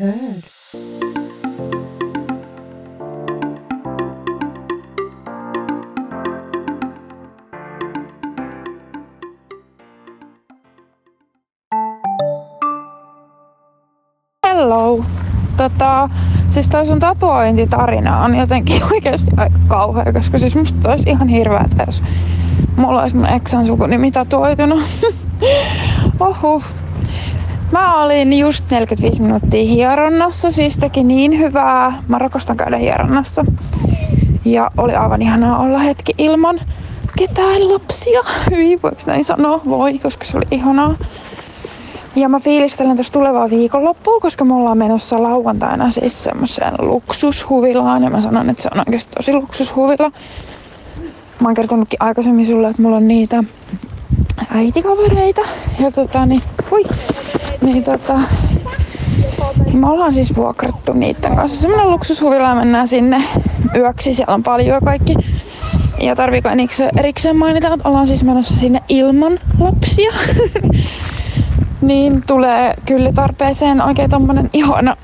Hörd. Hello. Tota, siis toi sun tatuointitarina on jotenkin oikeasti aika kauhea, koska siis musta olisi ihan hirveetä, jos mulla olisi mun eksän sukunimi tatuoituna. Ohuh. Mä olin just 45 minuuttia hieronnassa, siis teki niin hyvää. Mä rakastan käydä hieronnassa. Ja oli aivan ihanaa olla hetki ilman ketään lapsia. Hyi, voiko näin sanoa? Voi, koska se oli ihanaa. Ja mä fiilistelen tuossa tulevaa viikonloppua, koska me ollaan menossa lauantaina siis semmoiseen luksushuvilaan. Ja mä sanon, että se on oikeasti tosi luksushuvila. Mä oon kertonutkin aikaisemmin sulle, että mulla on niitä äitikavereita. Ja tota niin, niin tota, me ollaan siis vuokrattu niiden kanssa semmonen luksushuvila mennään sinne yöksi. Siellä on paljon kaikki. Ja tarviiko erikseen mainita, että ollaan siis menossa sinne ilman lapsia. niin tulee kyllä tarpeeseen oikein tommonen ihana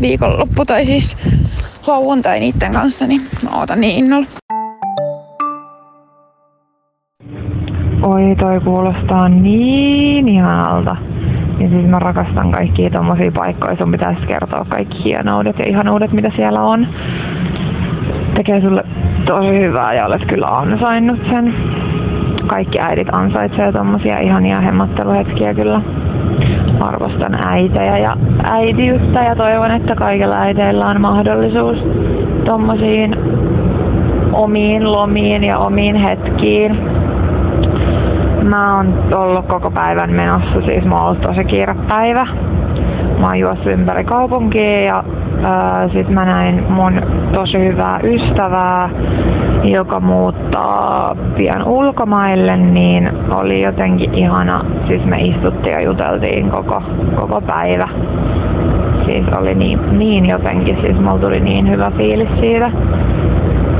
viikonloppu tai siis lauantai niiden kanssa, niin mä ootan niin innolla. Oi, toi kuulostaa niin ihanalta. Ja siis mä rakastan kaikkia tommosia paikkoja. Sun pitäisi kertoa kaikki hienoudet ja ihanuudet, mitä siellä on. Tekee sulle tosi hyvää ja olet kyllä ansainnut sen. Kaikki äidit ansaitsee tommosia ihania hemmatteluhetkiä kyllä. Arvostan äitejä ja äitiyttä ja toivon, että kaikilla äiteillä on mahdollisuus tommosiin omiin lomiin ja omiin hetkiin Mä oon ollut koko päivän menossa, siis mä oon ollut tosi kiire päivä. Mä oon juossut ympäri kaupunkia ja ää, sit mä näin mun tosi hyvää ystävää, joka muuttaa pian ulkomaille, niin oli jotenkin ihana. Siis me istuttiin ja juteltiin koko, koko päivä. Siis oli niin, niin jotenkin, siis mulla tuli niin hyvä fiilis siitä.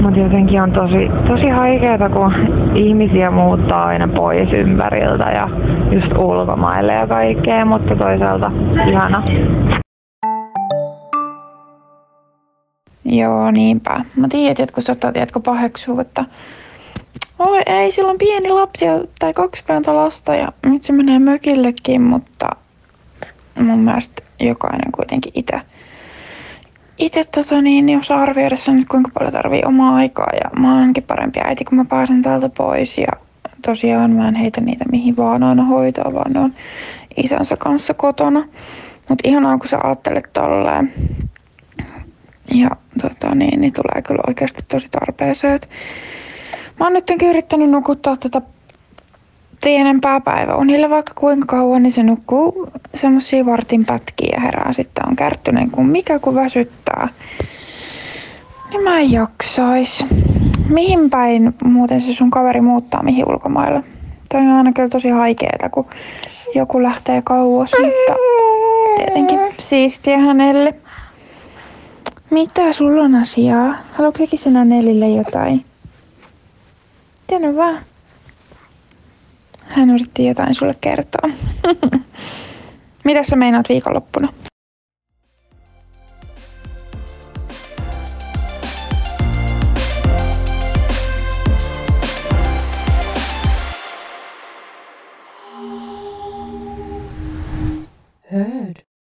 Mutta jotenkin on tosi, tosi haikeeta, kun ihmisiä muuttaa aina pois ympäriltä ja just ulkomaille ja kaikkea, mutta toisaalta ihana. Joo, niinpä. Mä tiedän, että kun sota, tiedätkö, paheksuu, että oi ei, sillä on pieni lapsi tai kaksi pientä lasta ja nyt se menee mökillekin, mutta mun mielestä jokainen kuitenkin itse itse tota, niin, jos arvioidessa nyt kuinka paljon tarvii omaa aikaa ja mä oon ainakin parempi äiti, kun mä pääsen täältä pois ja tosiaan mä en heitä niitä mihin vaan aina hoitaa, vaan ne on isänsä kanssa kotona. Mutta ihanaa, kun sä ajattelet tolleen. Ja tota, niin, niin tulee kyllä oikeasti tosi tarpeeseen. mä oon nyt yrittänyt nukuttaa tätä pienempää päiväunille vaikka kuinka kauan, niin se nukkuu semmosia vartin pätkiä ja herää sitten on kärttynen kuin mikä kun väsyttää. Niin mä en jaksais. Mihin päin muuten se sun kaveri muuttaa mihin ulkomaille? Toi on aina kyllä tosi haikeeta, kun joku lähtee kauas, mutta tietenkin siistiä hänelle. Mitä sulla on asiaa? Haluatko sinä Nelille jotain? Tiedän vaan. Hän yritti jotain sulle kertoa. Mitä sä meinaat viikonloppuna?